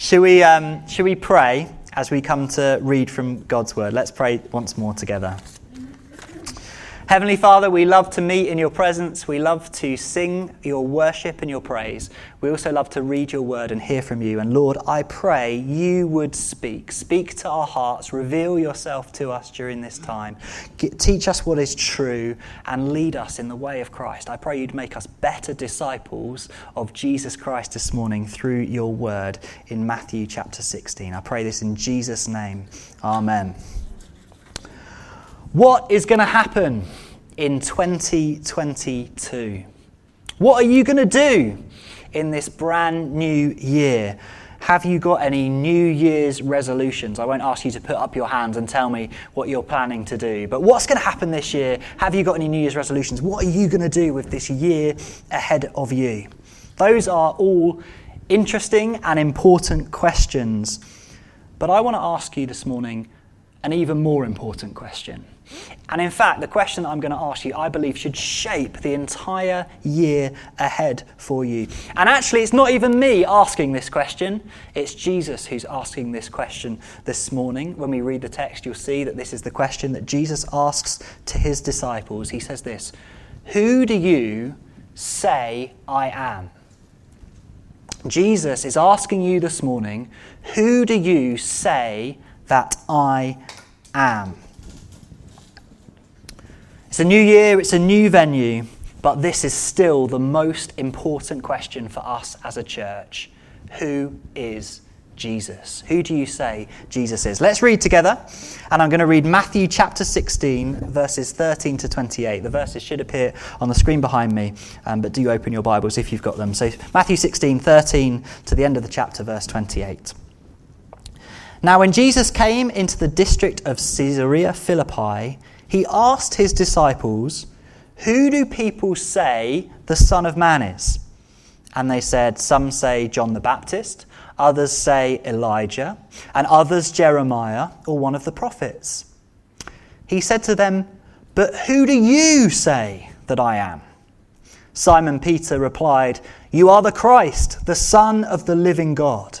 Should we, um, should we pray as we come to read from God's word? Let's pray once more together. Heavenly Father, we love to meet in your presence. We love to sing your worship and your praise. We also love to read your word and hear from you. And Lord, I pray you would speak. Speak to our hearts. Reveal yourself to us during this time. Get, teach us what is true and lead us in the way of Christ. I pray you'd make us better disciples of Jesus Christ this morning through your word in Matthew chapter 16. I pray this in Jesus' name. Amen. What is going to happen in 2022? What are you going to do in this brand new year? Have you got any New Year's resolutions? I won't ask you to put up your hands and tell me what you're planning to do. But what's going to happen this year? Have you got any New Year's resolutions? What are you going to do with this year ahead of you? Those are all interesting and important questions. But I want to ask you this morning an even more important question. And in fact, the question that I'm going to ask you, I believe, should shape the entire year ahead for you. And actually, it's not even me asking this question, it's Jesus who's asking this question this morning. When we read the text, you'll see that this is the question that Jesus asks to his disciples. He says this Who do you say I am? Jesus is asking you this morning, Who do you say that I am? It's a new year, it's a new venue, but this is still the most important question for us as a church. Who is Jesus? Who do you say Jesus is? Let's read together, and I'm going to read Matthew chapter 16, verses 13 to 28. The verses should appear on the screen behind me, um, but do open your Bibles if you've got them. So, Matthew 16, 13 to the end of the chapter, verse 28. Now, when Jesus came into the district of Caesarea Philippi, he asked his disciples, Who do people say the Son of Man is? And they said, Some say John the Baptist, others say Elijah, and others Jeremiah or one of the prophets. He said to them, But who do you say that I am? Simon Peter replied, You are the Christ, the Son of the living God.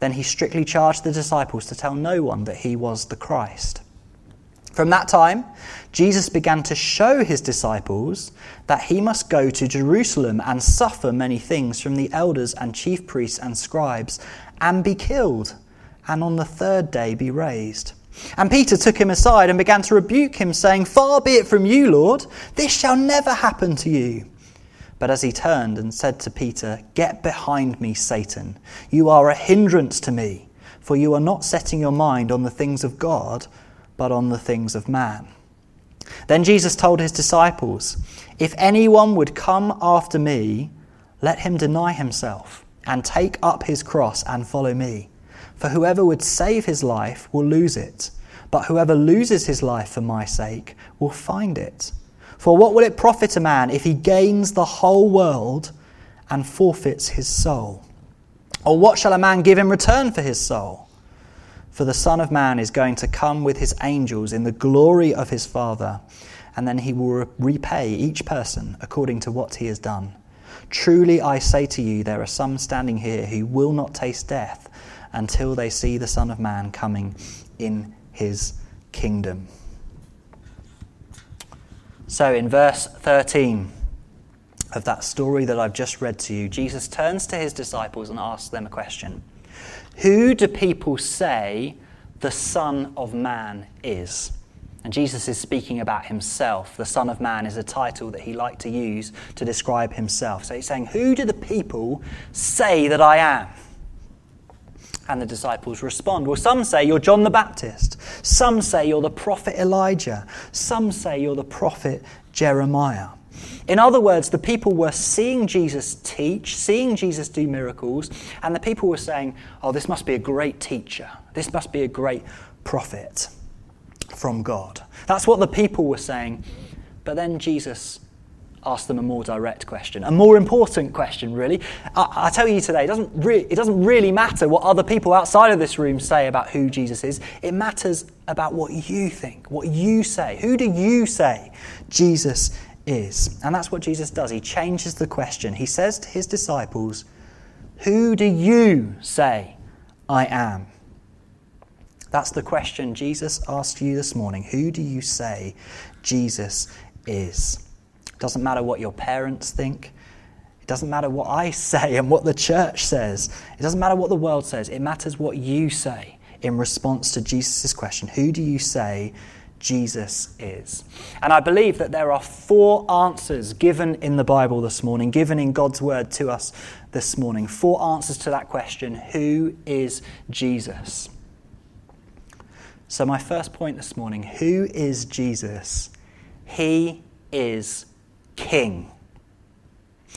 Then he strictly charged the disciples to tell no one that he was the Christ. From that time, Jesus began to show his disciples that he must go to Jerusalem and suffer many things from the elders and chief priests and scribes and be killed, and on the third day be raised. And Peter took him aside and began to rebuke him, saying, Far be it from you, Lord, this shall never happen to you. But as he turned and said to Peter, Get behind me, Satan. You are a hindrance to me, for you are not setting your mind on the things of God but on the things of man. Then Jesus told his disciples, If anyone would come after me, let him deny himself and take up his cross and follow me. For whoever would save his life will lose it, but whoever loses his life for my sake will find it. For what will it profit a man if he gains the whole world and forfeits his soul? Or what shall a man give in return for his soul? For the Son of Man is going to come with his angels in the glory of his Father, and then he will repay each person according to what he has done. Truly I say to you, there are some standing here who will not taste death until they see the Son of Man coming in his kingdom. So, in verse 13 of that story that I've just read to you, Jesus turns to his disciples and asks them a question. Who do people say the Son of Man is? And Jesus is speaking about himself. The Son of Man is a title that he liked to use to describe himself. So he's saying, Who do the people say that I am? And the disciples respond, Well, some say you're John the Baptist. Some say you're the prophet Elijah. Some say you're the prophet Jeremiah. In other words, the people were seeing Jesus teach, seeing Jesus do miracles, and the people were saying, Oh, this must be a great teacher. This must be a great prophet from God. That's what the people were saying. But then Jesus ask them a more direct question, a more important question, really. I, I tell you today, it doesn't, re- it doesn't really matter what other people outside of this room say about who Jesus is. It matters about what you think, what you say. Who do you say Jesus is? And that's what Jesus does. He changes the question. He says to his disciples, Who do you say I am? That's the question Jesus asked you this morning. Who do you say Jesus is? It doesn't matter what your parents think. It doesn't matter what I say and what the church says. It doesn't matter what the world says. It matters what you say in response to Jesus' question Who do you say Jesus is? And I believe that there are four answers given in the Bible this morning, given in God's word to us this morning. Four answers to that question Who is Jesus? So, my first point this morning who is Jesus? He is king.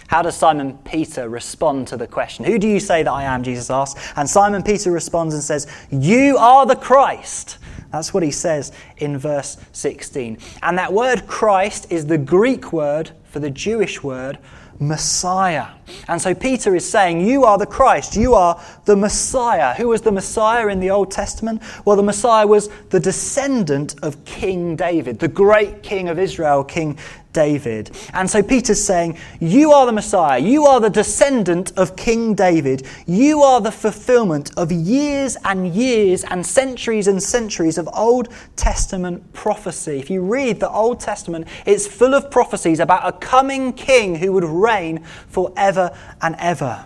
How does Simon Peter respond to the question? Who do you say that I am? Jesus asks. And Simon Peter responds and says, You are the Christ. That's what he says in verse 16. And that word Christ is the Greek word for the Jewish word Messiah. And so Peter is saying, You are the Christ. You are the Messiah. Who was the Messiah in the Old Testament? Well, the Messiah was the descendant of King David, the great king of Israel, King David. And so Peter's saying, You are the Messiah. You are the descendant of King David. You are the fulfillment of years and years and centuries and centuries of Old Testament prophecy. If you read the Old Testament, it's full of prophecies about a coming king who would reign forever and ever.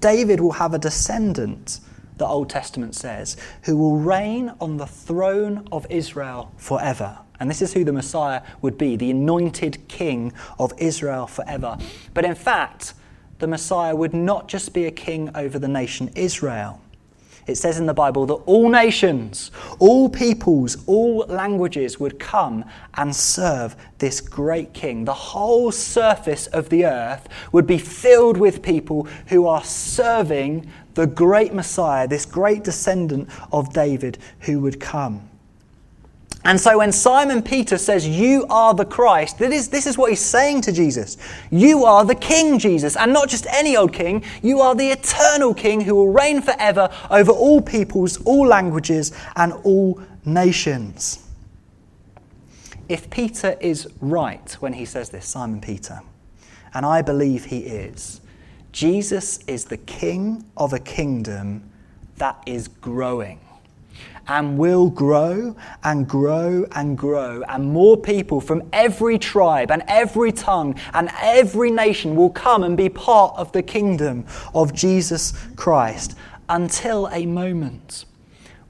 David will have a descendant the Old Testament says, who will reign on the throne of Israel forever. And this is who the Messiah would be, the anointed king of Israel forever. But in fact, the Messiah would not just be a king over the nation Israel. It says in the Bible that all nations, all peoples, all languages would come and serve this great king. The whole surface of the earth would be filled with people who are serving the great Messiah, this great descendant of David who would come. And so when Simon Peter says, You are the Christ, that is, this is what he's saying to Jesus. You are the King, Jesus. And not just any old king, you are the eternal King who will reign forever over all peoples, all languages, and all nations. If Peter is right when he says this, Simon Peter, and I believe he is, Jesus is the King of a kingdom that is growing and will grow and grow and grow. And more people from every tribe and every tongue and every nation will come and be part of the kingdom of Jesus Christ until a moment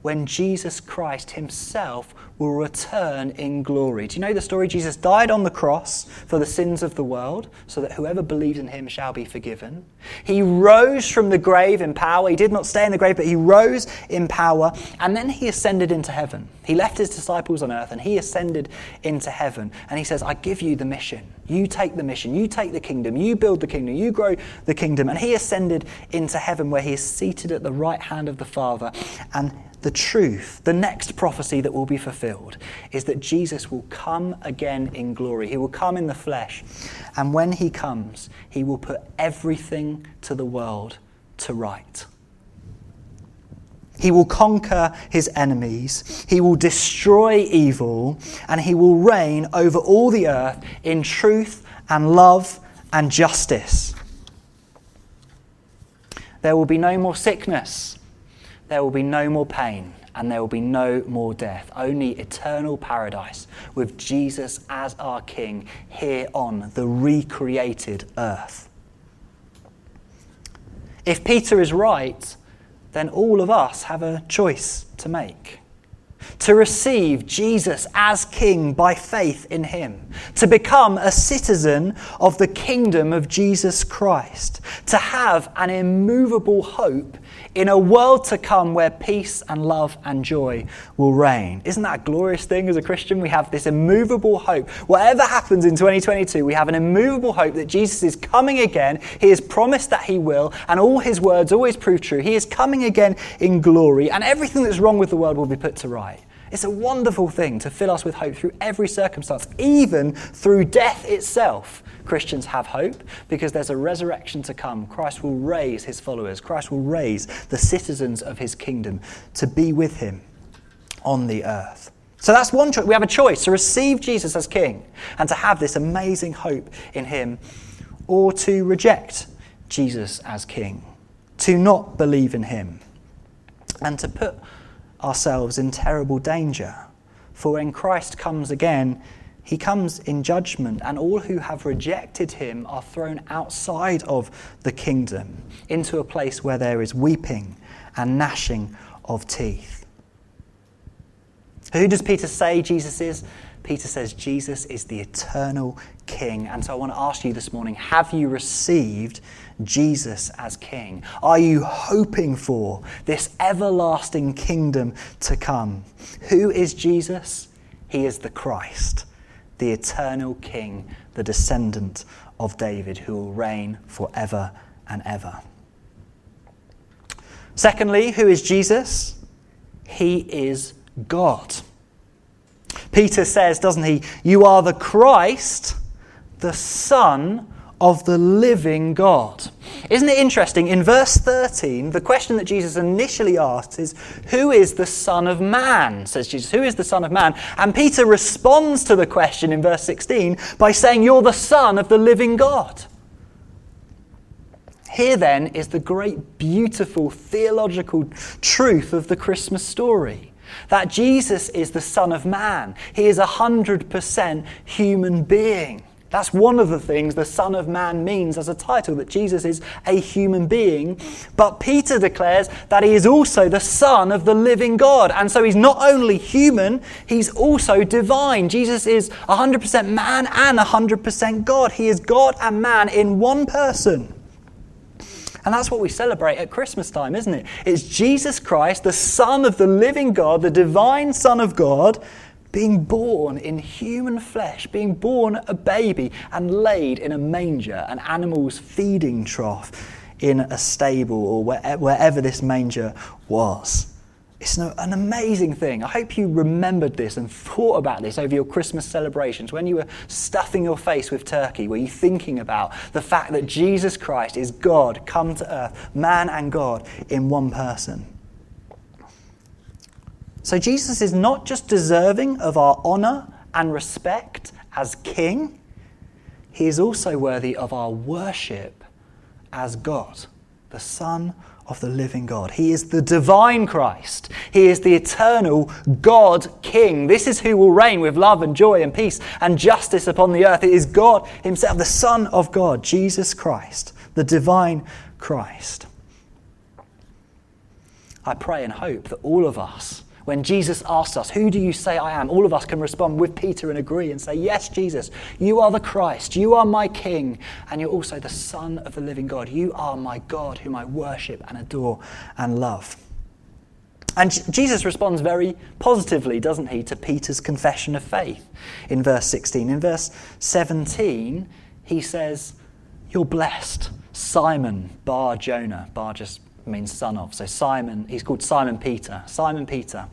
when Jesus Christ himself will return in glory. Do you know the story? Jesus died on the cross for the sins of the world so that whoever believes in him shall be forgiven. He rose from the grave in power. He did not stay in the grave, but he rose in power. And then he ascended into heaven. He left his disciples on earth and he ascended into heaven. And he says, I give you the mission. You take the mission. You take the kingdom. You build the kingdom. You grow the kingdom. And he ascended into heaven where he is seated at the right hand of the Father. And the truth, the next prophecy that will be fulfilled, is that Jesus will come again in glory. He will come in the flesh. And when he comes, he will put everything to the world to right. He will conquer his enemies, he will destroy evil, and he will reign over all the earth in truth and love and justice. There will be no more sickness there will be no more pain and there will be no more death, only eternal paradise with Jesus as our King here on the recreated earth. If Peter is right, then all of us have a choice to make. To receive Jesus as King by faith in Him, to become a citizen of the kingdom of Jesus Christ, to have an immovable hope in a world to come where peace and love and joy will reign. Isn't that a glorious thing as a Christian? We have this immovable hope. Whatever happens in 2022, we have an immovable hope that Jesus is coming again. He has promised that he will, and all his words always prove true. He is coming again in glory, and everything that's wrong with the world will be put to right. It's a wonderful thing to fill us with hope through every circumstance, even through death itself. Christians have hope because there's a resurrection to come. Christ will raise his followers, Christ will raise the citizens of his kingdom to be with him on the earth. So that's one choice. We have a choice to receive Jesus as king and to have this amazing hope in him, or to reject Jesus as king, to not believe in him, and to put ourselves in terrible danger. For when Christ comes again, he comes in judgment, and all who have rejected him are thrown outside of the kingdom into a place where there is weeping and gnashing of teeth. Who does Peter say Jesus is? Peter says Jesus is the eternal King. And so I want to ask you this morning have you received Jesus as King? Are you hoping for this everlasting kingdom to come? Who is Jesus? He is the Christ, the eternal King, the descendant of David, who will reign forever and ever. Secondly, who is Jesus? He is God. Peter says, doesn't he? You are the Christ, the Son of the living God. Isn't it interesting? In verse 13, the question that Jesus initially asks is, Who is the Son of Man? says Jesus. Who is the Son of Man? And Peter responds to the question in verse 16 by saying, You're the Son of the living God. Here then is the great, beautiful theological truth of the Christmas story that Jesus is the Son of Man. He is a 100% human being. That's one of the things the Son of Man means as a title, that Jesus is a human being. But Peter declares that he is also the Son of the living God. And so he's not only human, he's also divine. Jesus is 100% man and 100% God. He is God and man in one person. And that's what we celebrate at Christmas time, isn't it? It's Jesus Christ, the Son of the living God, the divine Son of God, being born in human flesh, being born a baby and laid in a manger, an animal's feeding trough in a stable or wherever this manger was. It's an amazing thing. I hope you remembered this and thought about this over your Christmas celebrations when you were stuffing your face with turkey. Were you thinking about the fact that Jesus Christ is God come to earth, man and God in one person? So Jesus is not just deserving of our honor and respect as king, he is also worthy of our worship as God, the Son of the living God. He is the divine Christ. He is the eternal God King. This is who will reign with love and joy and peace and justice upon the earth. It is God Himself, the Son of God, Jesus Christ, the divine Christ. I pray and hope that all of us when Jesus asks us, Who do you say I am? all of us can respond with Peter and agree and say, Yes, Jesus, you are the Christ, you are my King, and you're also the Son of the living God. You are my God whom I worship and adore and love. And Jesus responds very positively, doesn't he, to Peter's confession of faith in verse 16. In verse 17, he says, You're blessed, Simon Bar Jonah. Bar just means son of. So Simon, he's called Simon Peter. Simon Peter,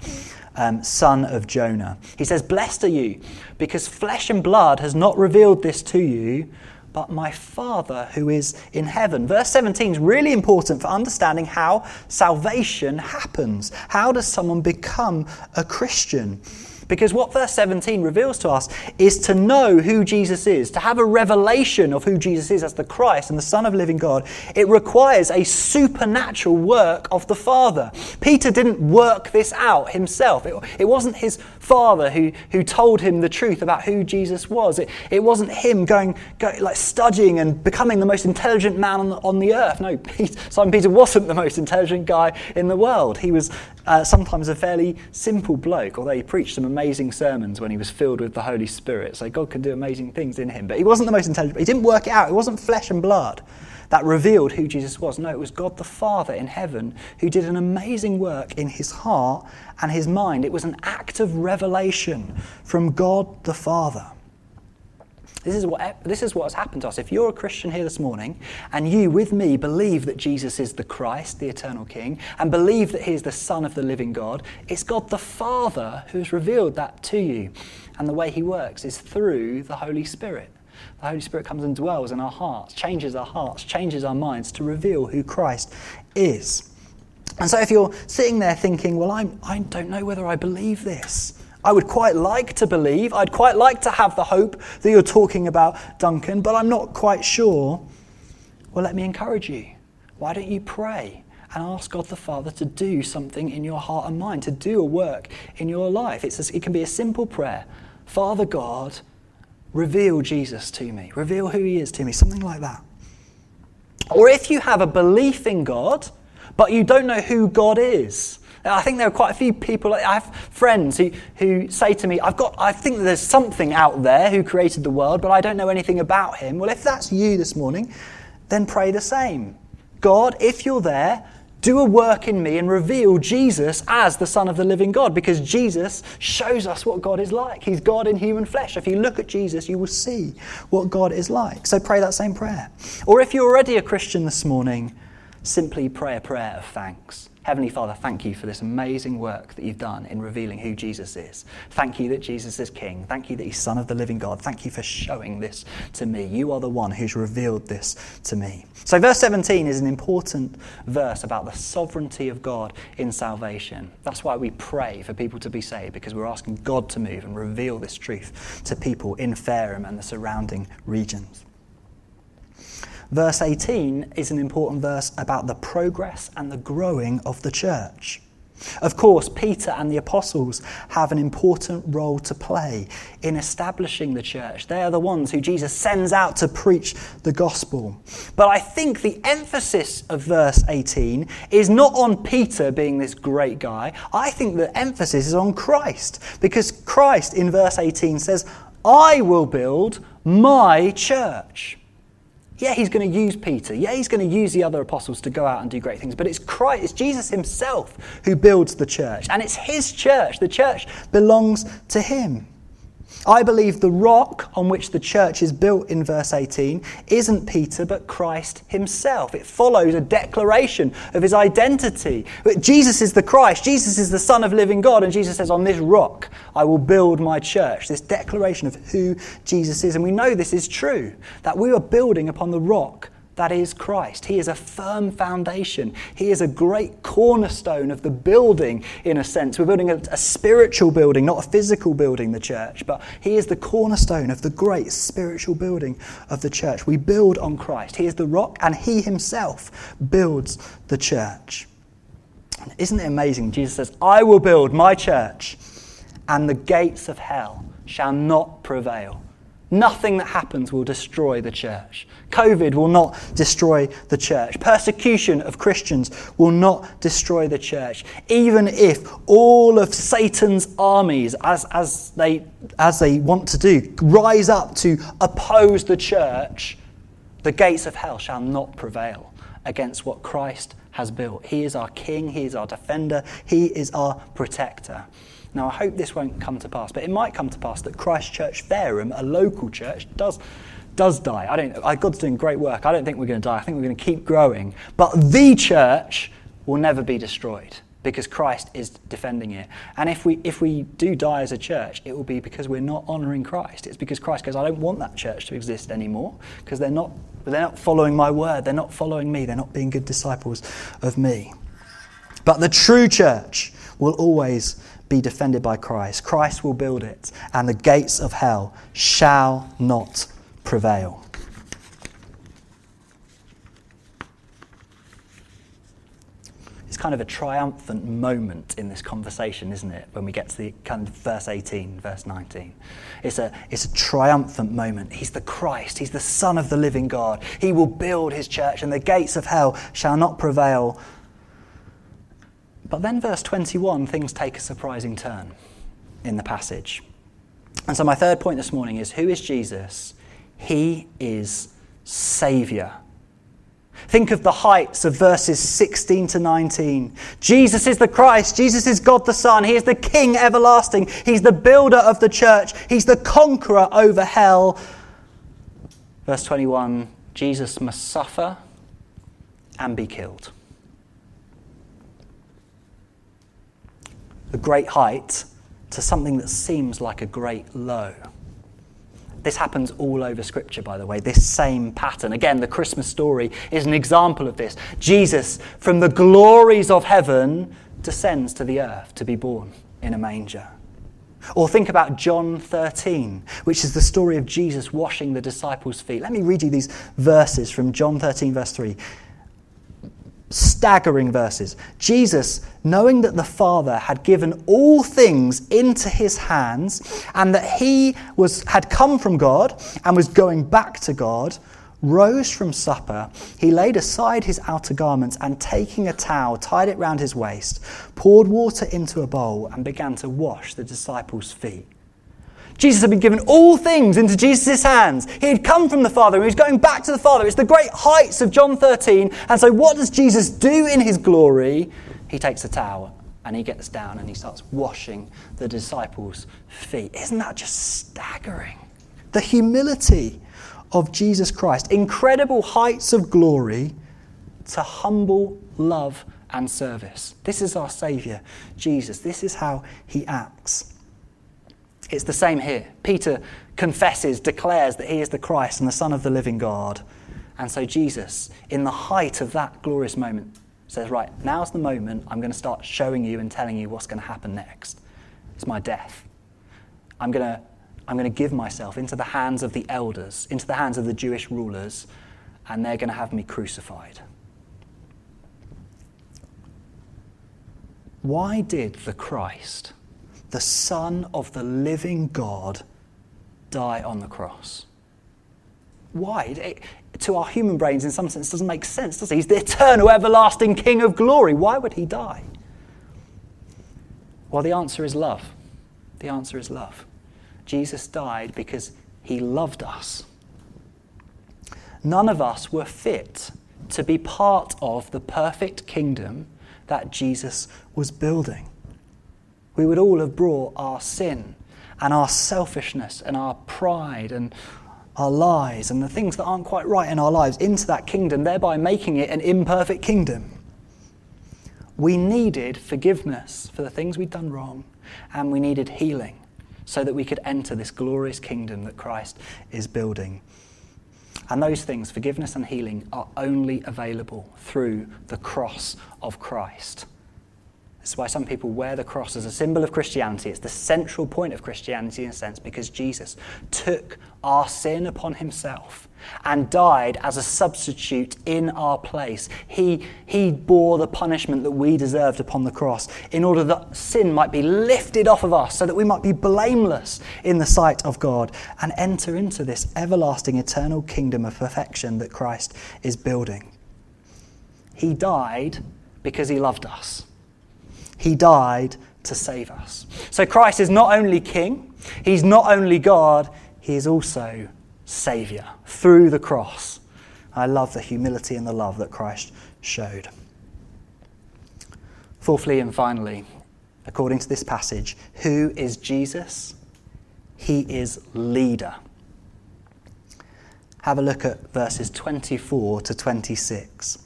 um, son of Jonah. He says, Blessed are you, because flesh and blood has not revealed this to you, but my Father who is in heaven. Verse 17 is really important for understanding how salvation happens. How does someone become a Christian? Because what verse 17 reveals to us is to know who Jesus is, to have a revelation of who Jesus is as the Christ and the Son of living God. It requires a supernatural work of the Father. Peter didn't work this out himself. It, it wasn't his father who, who told him the truth about who Jesus was. It, it wasn't him going, like studying and becoming the most intelligent man on the, on the earth. No, Peter, Simon Peter wasn't the most intelligent guy in the world. He was uh, sometimes a fairly simple bloke, although he preached some amazing sermons when he was filled with the Holy Spirit. So God could do amazing things in him. But he wasn't the most intelligent. He didn't work it out. It wasn't flesh and blood that revealed who Jesus was. No, it was God the Father in heaven who did an amazing work in his heart and his mind. It was an act of revelation from God the Father. This is, what, this is what has happened to us. If you're a Christian here this morning and you, with me, believe that Jesus is the Christ, the eternal King, and believe that He is the Son of the living God, it's God the Father who has revealed that to you. And the way He works is through the Holy Spirit. The Holy Spirit comes and dwells in our hearts, changes our hearts, changes our minds to reveal who Christ is. And so if you're sitting there thinking, well, I'm, I don't know whether I believe this, I would quite like to believe, I'd quite like to have the hope that you're talking about, Duncan, but I'm not quite sure. Well, let me encourage you. Why don't you pray and ask God the Father to do something in your heart and mind, to do a work in your life? It's a, it can be a simple prayer Father God, reveal Jesus to me, reveal who he is to me, something like that. Or if you have a belief in God, but you don't know who God is, I think there are quite a few people, I have friends who, who say to me, I've got, I think there's something out there who created the world, but I don't know anything about him. Well, if that's you this morning, then pray the same. God, if you're there, do a work in me and reveal Jesus as the Son of the living God because Jesus shows us what God is like. He's God in human flesh. If you look at Jesus, you will see what God is like. So pray that same prayer. Or if you're already a Christian this morning, simply pray a prayer of thanks. Heavenly Father, thank you for this amazing work that you've done in revealing who Jesus is. Thank you that Jesus is King. Thank you that He's Son of the living God. Thank you for showing this to me. You are the one who's revealed this to me. So, verse 17 is an important verse about the sovereignty of God in salvation. That's why we pray for people to be saved, because we're asking God to move and reveal this truth to people in Fareham and the surrounding regions. Verse 18 is an important verse about the progress and the growing of the church. Of course, Peter and the apostles have an important role to play in establishing the church. They are the ones who Jesus sends out to preach the gospel. But I think the emphasis of verse 18 is not on Peter being this great guy. I think the emphasis is on Christ, because Christ in verse 18 says, I will build my church. Yeah, he's going to use Peter. Yeah, he's going to use the other apostles to go out and do great things. But it's Christ, it's Jesus himself who builds the church. And it's his church. The church belongs to him. I believe the rock on which the church is built in verse 18 isn't Peter, but Christ himself. It follows a declaration of his identity. Jesus is the Christ, Jesus is the Son of living God, and Jesus says, On this rock I will build my church. This declaration of who Jesus is. And we know this is true, that we are building upon the rock that is Christ. He is a firm foundation. He is a great cornerstone of the building, in a sense. We're building a, a, spiritual building, not a physical building, the church, but He is the cornerstone of the great spiritual building of the church. We build on Christ. He is the rock, and He Himself builds the church. Isn't it amazing? Jesus says, I will build my church, and the gates of hell shall not prevail. Nothing that happens will destroy the church. COVID will not destroy the church. Persecution of Christians will not destroy the church. Even if all of Satan's armies, as, as, they, as they want to do, rise up to oppose the church, the gates of hell shall not prevail against what Christ has built. He is our king, He is our defender, He is our protector. Now, I hope this won't come to pass, but it might come to pass that Christ Church Fareham, a local church, does, does die. I don't, uh, God's doing great work. I don't think we're going to die. I think we're going to keep growing. But the church will never be destroyed because Christ is defending it. And if we, if we do die as a church, it will be because we're not honouring Christ. It's because Christ goes, I don't want that church to exist anymore because they're not, they're not following my word. They're not following me. They're not being good disciples of me. But the true church will always be defended by Christ. Christ will build it, and the gates of hell shall not prevail. It's kind of a triumphant moment in this conversation, isn't it? When we get to the kind of verse 18, verse 19. It's a, it's a triumphant moment. He's the Christ, He's the Son of the living God. He will build His church, and the gates of hell shall not prevail but then, verse 21, things take a surprising turn in the passage. And so, my third point this morning is who is Jesus? He is Saviour. Think of the heights of verses 16 to 19. Jesus is the Christ. Jesus is God the Son. He is the King everlasting. He's the builder of the church. He's the conqueror over hell. Verse 21 Jesus must suffer and be killed. A great height to something that seems like a great low. This happens all over Scripture, by the way, this same pattern. Again, the Christmas story is an example of this. Jesus, from the glories of heaven, descends to the earth to be born in a manger. Or think about John 13, which is the story of Jesus washing the disciples' feet. Let me read you these verses from John 13, verse 3 staggering verses. Jesus, knowing that the Father had given all things into his hands and that he was, had come from God and was going back to God, rose from supper. He laid aside his outer garments and, taking a towel, tied it round his waist, poured water into a bowl and began to wash the disciples' feet Jesus had been given all things into Jesus' hands. He had come from the Father and he was going back to the Father. It's the great heights of John 13. And so, what does Jesus do in his glory? He takes a towel and he gets down and he starts washing the disciples' feet. Isn't that just staggering? The humility of Jesus Christ, incredible heights of glory to humble love and service. This is our Saviour, Jesus. This is how he acts. It's the same here. Peter confesses, declares that he is the Christ and the Son of the living God. And so Jesus, in the height of that glorious moment, says, Right, now's the moment I'm going to start showing you and telling you what's going to happen next. It's my death. I'm going to, I'm going to give myself into the hands of the elders, into the hands of the Jewish rulers, and they're going to have me crucified. Why did the Christ? The Son of the living God, die on the cross. Why? It, to our human brains, in some sense, doesn't make sense, does it? He's the eternal, everlasting King of glory. Why would he die? Well, the answer is love. The answer is love. Jesus died because he loved us. None of us were fit to be part of the perfect kingdom that Jesus was building we would all have brought our sin and our selfishness and our pride and our lies and the things that aren't quite right in our lives into that kingdom, thereby making it an imperfect kingdom. We needed forgiveness for the things we'd done wrong, and we needed healing so that we could enter this glorious kingdom that Christ is building. And those things, forgiveness and healing, are only available through the cross of Christ. That's why some people wear the cross as a symbol of Christianity. It's the central point of Christianity in a sense because Jesus took our sin upon himself and died as a substitute in our place. He, he bore the punishment that we deserved upon the cross in order that sin might be lifted off of us so that we might be blameless in the sight of God and enter into this everlasting eternal kingdom of perfection that Christ is building. He died because he loved us. He died to save us. So Christ is not only King, He's not only God, He is also Saviour through the cross. I love the humility and the love that Christ showed. Fourthly and finally, according to this passage, who is Jesus? He is leader. Have a look at verses 24 to 26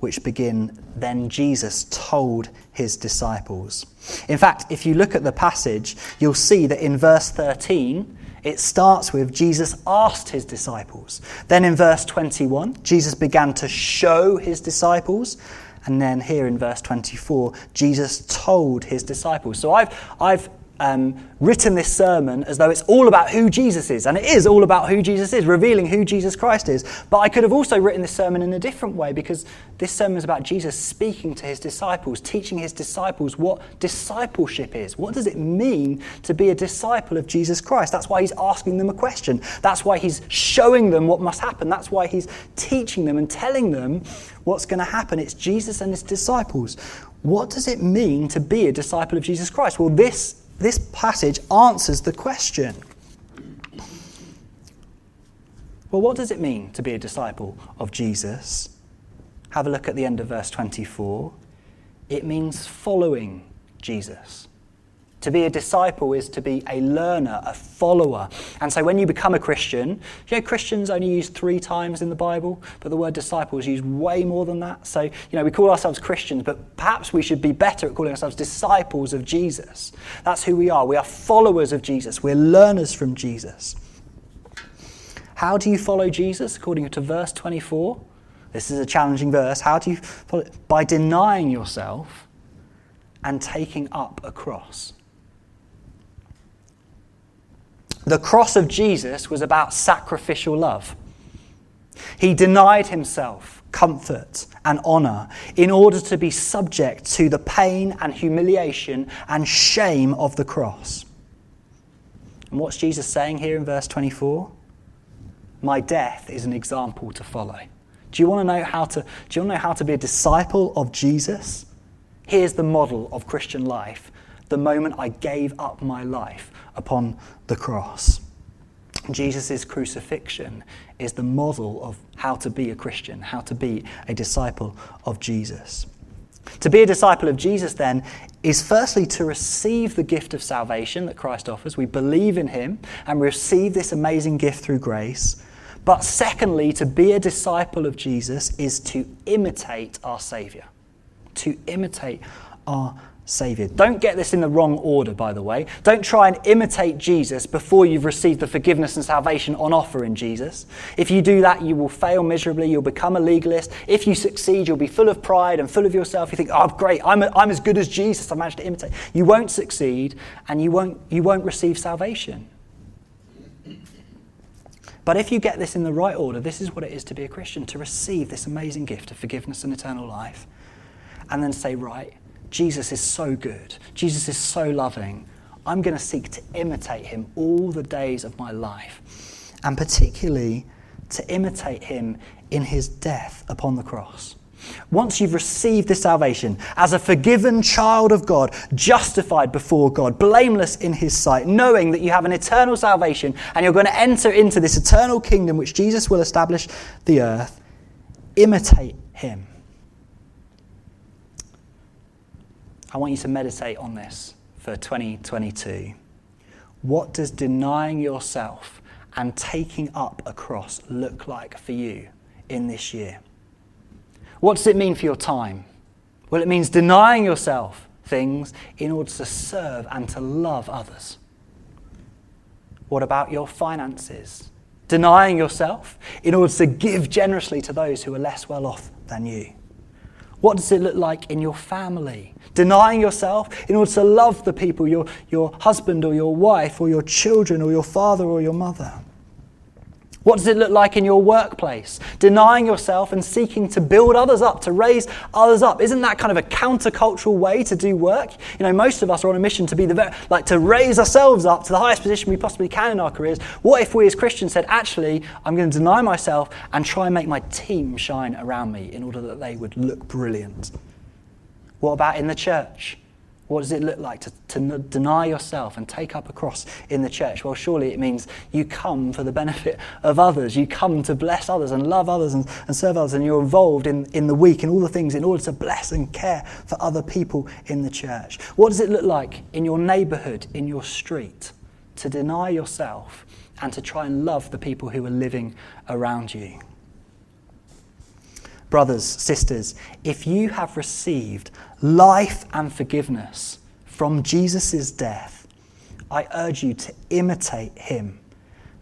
which begin, Then Jesus told his disciples. In fact, if you look at the passage, you'll see that in verse 13, it starts with Jesus asked his disciples. Then in verse 21, Jesus began to show his disciples. And then here in verse 24, Jesus told his disciples. So I've, I've um, written this sermon as though it's all about who Jesus is, and it is all about who Jesus is, revealing who Jesus Christ is. But I could have also written this sermon in a different way because this sermon is about Jesus speaking to his disciples, teaching his disciples what discipleship is. What does it mean to be a disciple of Jesus Christ? That's why he's asking them a question. That's why he's showing them what must happen. That's why he's teaching them and telling them what's going to happen. It's Jesus and his disciples. What does it mean to be a disciple of Jesus Christ? Well, this this passage answers the question. Well, what does it mean to be a disciple of Jesus? have a look at the end of verse 24. It means following Jesus. To be a disciple is to be a learner, a follower. And so when you become a Christian, you know, Christians only used three times in the Bible, but the word disciple is used way more than that. So, you know, we call ourselves Christians, but perhaps we should be better at calling ourselves disciples of Jesus. That's who we are. We are followers of Jesus, we're learners from Jesus. How do you follow Jesus? According to verse 24, this is a challenging verse. How do you follow? By denying yourself and taking up a cross. The cross of Jesus was about sacrificial love. He denied himself comfort and honor in order to be subject to the pain and humiliation and shame of the cross. And what's Jesus saying here in verse 24? My death is an example to follow. Do you want to know how to, do you want to, know how to be a disciple of Jesus? Here's the model of Christian life the moment I gave up my life upon the cross. Jesus' crucifixion is the model of how to be a Christian, how to be a disciple of Jesus. To be a disciple of Jesus, then, is firstly to receive the gift of salvation that Christ offers. We believe in him and receive this amazing gift through grace. But secondly, to be a disciple of Jesus is to imitate our Saviour. To imitate our Saviour. Don't get this in the wrong order, by the way. Don't try and imitate Jesus before you've received the forgiveness and salvation on offer in Jesus. If you do that, you will fail miserably. You'll become a legalist. If you succeed, you'll be full of pride and full of yourself. You think, oh, great, I'm, a, I'm as good as Jesus. I managed to imitate. You won't succeed and you won't, you won't receive salvation. But if you get this in the right order, this is what it is to be a Christian to receive this amazing gift of forgiveness and eternal life, and then say, right, Jesus is so good. Jesus is so loving. I'm going to seek to imitate him all the days of my life, and particularly to imitate him in his death upon the cross. Once you've received this salvation as a forgiven child of God, justified before God, blameless in His sight, knowing that you have an eternal salvation and you're going to enter into this eternal kingdom which Jesus will establish the earth, imitate Him. I want you to meditate on this for 2022. What does denying yourself and taking up a cross look like for you in this year? What does it mean for your time? Well, it means denying yourself things in order to serve and to love others. What about your finances? Denying yourself in order to give generously to those who are less well off than you. What does it look like in your family? Denying yourself in order to love the people, your, your husband or your wife or your children or your father or your mother. What does it look like in your workplace? Denying yourself and seeking to build others up, to raise others up. Isn't that kind of a countercultural way to do work? You know, most of us are on a mission to be the like to raise ourselves up to the highest position we possibly can in our careers. What if we as Christians said, actually, I'm going to deny myself and try and make my team shine around me in order that they would look brilliant? What about in the church? What does it look like to, to deny yourself and take up a cross in the church? Well, surely it means you come for the benefit of others. You come to bless others and love others and, and serve others, and you're involved in, in the week and all the things in order to bless and care for other people in the church. What does it look like in your neighborhood, in your street, to deny yourself and to try and love the people who are living around you? Brothers, sisters, if you have received life and forgiveness from Jesus' death, I urge you to imitate him,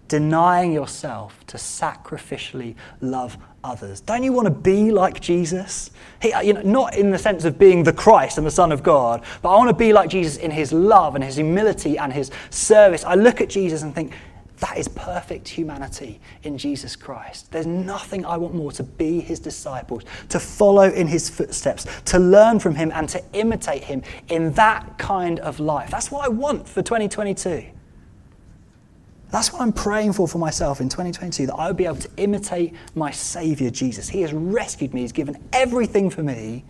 denying yourself to sacrificially love others. Don't you want to be like Jesus? He, you know, not in the sense of being the Christ and the Son of God, but I want to be like Jesus in his love and his humility and his service. I look at Jesus and think, that is perfect humanity in Jesus Christ. There's nothing I want more to be his disciples, to follow in his footsteps, to learn from him, and to imitate him in that kind of life. That's what I want for 2022. That's what I'm praying for for myself in 2022 that I would be able to imitate my Savior Jesus. He has rescued me, He's given everything for me.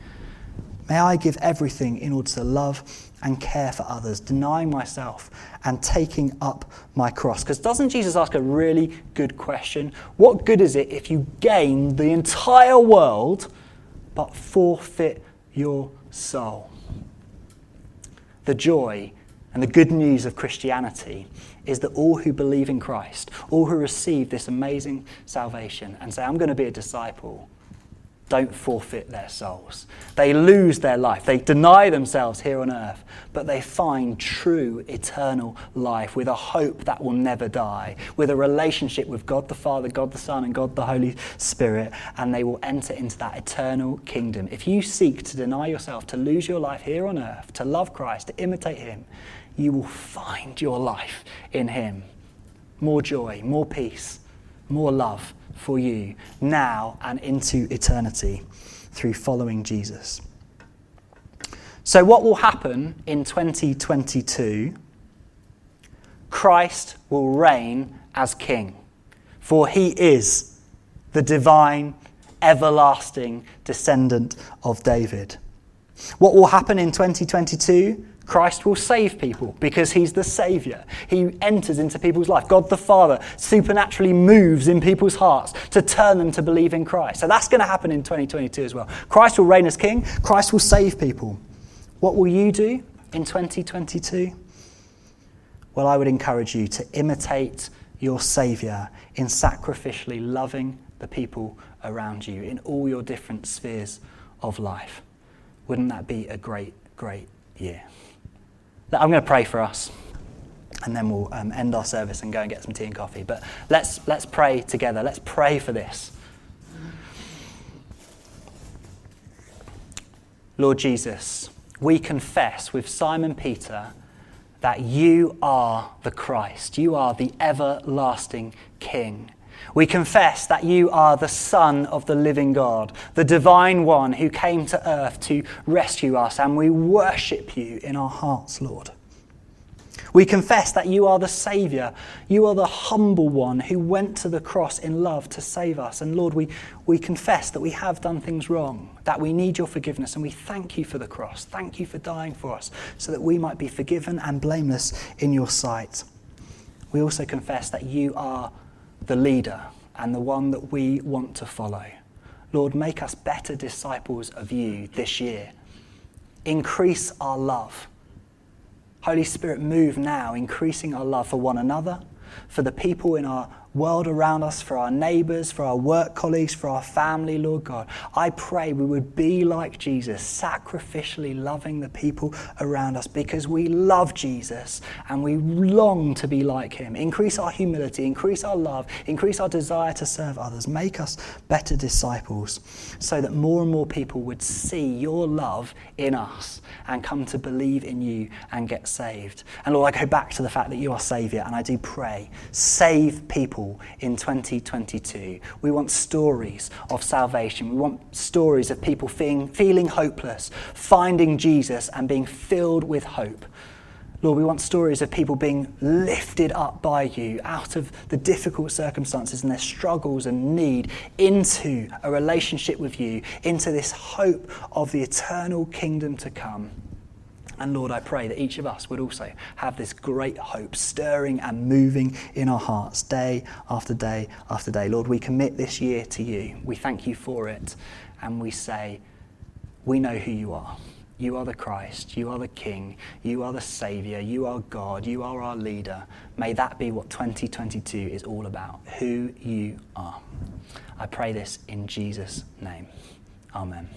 May I give everything in order to love and care for others, denying myself and taking up my cross. Because doesn't Jesus ask a really good question? What good is it if you gain the entire world but forfeit your soul. The joy and the good news of Christianity is that all who believe in Christ, all who receive this amazing salvation and say, I'm going to be a disciple, don't forfeit their souls. They lose their life. They deny themselves here on earth, but they find true eternal life with a hope that will never die, with a relationship with God the Father, God the Son, and God the Holy Spirit, and they will enter into that eternal kingdom. If you seek to deny yourself, to lose your life here on earth, to love Christ, to imitate Him, you will find your life in Him. More joy, more peace, more love for you now and into eternity through following Jesus. So, what will happen in 2022? Christ will reign as King, for he is the divine, everlasting descendant of David. What will happen in 2022? Christ will save people because he's the Savior. He enters into people's life. God the Father supernaturally moves in people's hearts to turn them to believe in Christ. So that's going to happen in 2022 as well. Christ will reign as King, Christ will save people. What will you do in 2022? Well, I would encourage you to imitate your Savior in sacrificially loving the people around you in all your different spheres of life. Wouldn't that be a great, great year? I'm going to pray for us and then we'll um, end our service and go and get some tea and coffee. But let's, let's pray together. Let's pray for this. Lord Jesus, we confess with Simon Peter that you are the Christ, you are the everlasting King. We confess that you are the Son of the living God, the divine one who came to earth to rescue us, and we worship you in our hearts, Lord. We confess that you are the Saviour. You are the humble one who went to the cross in love to save us. And Lord, we, we confess that we have done things wrong, that we need your forgiveness, and we thank you for the cross. Thank you for dying for us so that we might be forgiven and blameless in your sight. We also confess that you are the leader and the one that we want to follow. Lord, make us better disciples of you this year. Increase our love. Holy Spirit, move now, increasing our love for one another, for the people in our world around us, for our neighbors, for our work colleagues, for our family, Lord God. I pray we would be like Jesus, sacrificially loving the people around us because we love Jesus and we long to be like him. Increase our humility, increase our love, increase our desire to serve others. Make us better disciples so that more and more people would see your love in us and come to believe in you and get saved. And Lord, I go back to the fact that you are Savior and I do pray, save people people in 2022. We want stories of salvation. We want stories of people feeling, feeling hopeless, finding Jesus, and being filled with hope. Lord, we want stories of people being lifted up by you out of the difficult circumstances and their struggles and need into a relationship with you, into this hope of the eternal kingdom to come. And Lord, I pray that each of us would also have this great hope stirring and moving in our hearts day after day after day. Lord, we commit this year to you. We thank you for it. And we say, we know who you are. You are the Christ. You are the King. You are the Saviour. You are God. You are our leader. May that be what 2022 is all about who you are. I pray this in Jesus' name. Amen.